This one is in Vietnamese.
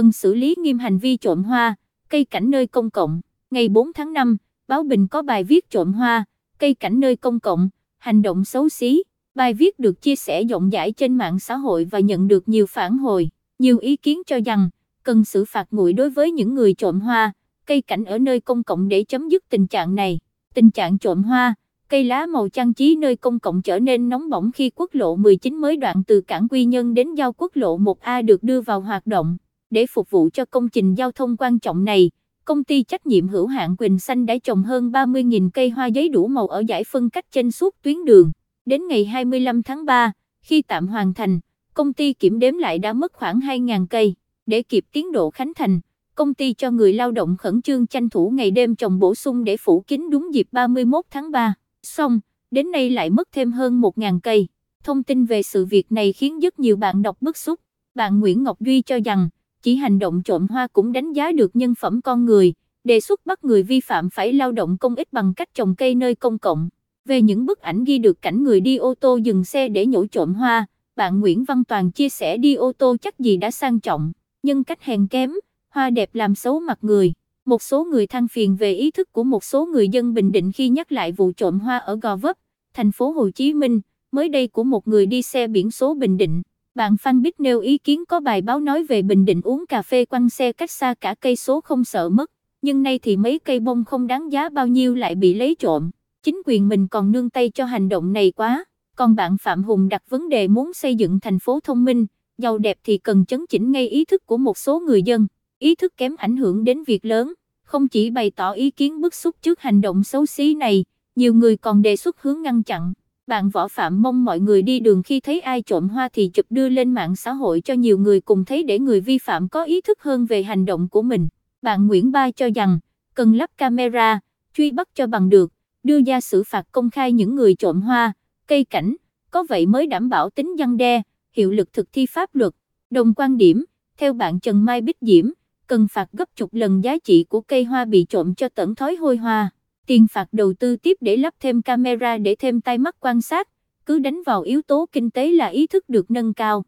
cần xử lý nghiêm hành vi trộm hoa, cây cảnh nơi công cộng. Ngày 4 tháng 5, Báo Bình có bài viết trộm hoa, cây cảnh nơi công cộng, hành động xấu xí. Bài viết được chia sẻ rộng rãi trên mạng xã hội và nhận được nhiều phản hồi, nhiều ý kiến cho rằng, cần xử phạt nguội đối với những người trộm hoa, cây cảnh ở nơi công cộng để chấm dứt tình trạng này. Tình trạng trộm hoa, cây lá màu trang trí nơi công cộng trở nên nóng bỏng khi quốc lộ 19 mới đoạn từ cảng Quy Nhân đến giao quốc lộ 1A được đưa vào hoạt động. Để phục vụ cho công trình giao thông quan trọng này, công ty trách nhiệm hữu hạn Quỳnh Xanh đã trồng hơn 30.000 cây hoa giấy đủ màu ở giải phân cách trên suốt tuyến đường. Đến ngày 25 tháng 3, khi tạm hoàn thành, công ty kiểm đếm lại đã mất khoảng 2.000 cây. Để kịp tiến độ khánh thành, công ty cho người lao động khẩn trương tranh thủ ngày đêm trồng bổ sung để phủ kín đúng dịp 31 tháng 3. Xong, đến nay lại mất thêm hơn 1.000 cây. Thông tin về sự việc này khiến rất nhiều bạn đọc bức xúc. Bạn Nguyễn Ngọc Duy cho rằng, chỉ hành động trộm hoa cũng đánh giá được nhân phẩm con người, đề xuất bắt người vi phạm phải lao động công ích bằng cách trồng cây nơi công cộng. Về những bức ảnh ghi được cảnh người đi ô tô dừng xe để nhổ trộm hoa, bạn Nguyễn Văn Toàn chia sẻ đi ô tô chắc gì đã sang trọng, nhưng cách hèn kém, hoa đẹp làm xấu mặt người. Một số người than phiền về ý thức của một số người dân Bình Định khi nhắc lại vụ trộm hoa ở Gò Vấp, thành phố Hồ Chí Minh, mới đây của một người đi xe biển số Bình Định. Bạn Phan Bích nêu ý kiến có bài báo nói về Bình Định uống cà phê quăng xe cách xa cả cây số không sợ mất, nhưng nay thì mấy cây bông không đáng giá bao nhiêu lại bị lấy trộm. Chính quyền mình còn nương tay cho hành động này quá. Còn bạn Phạm Hùng đặt vấn đề muốn xây dựng thành phố thông minh, giàu đẹp thì cần chấn chỉnh ngay ý thức của một số người dân. Ý thức kém ảnh hưởng đến việc lớn, không chỉ bày tỏ ý kiến bức xúc trước hành động xấu xí này, nhiều người còn đề xuất hướng ngăn chặn. Bạn Võ Phạm mong mọi người đi đường khi thấy ai trộm hoa thì chụp đưa lên mạng xã hội cho nhiều người cùng thấy để người vi phạm có ý thức hơn về hành động của mình. Bạn Nguyễn Ba cho rằng, cần lắp camera, truy bắt cho bằng được, đưa ra xử phạt công khai những người trộm hoa, cây cảnh, có vậy mới đảm bảo tính dân đe, hiệu lực thực thi pháp luật. Đồng quan điểm, theo bạn Trần Mai Bích Diễm, cần phạt gấp chục lần giá trị của cây hoa bị trộm cho tận thói hôi hoa tiền phạt đầu tư tiếp để lắp thêm camera để thêm tay mắt quan sát, cứ đánh vào yếu tố kinh tế là ý thức được nâng cao.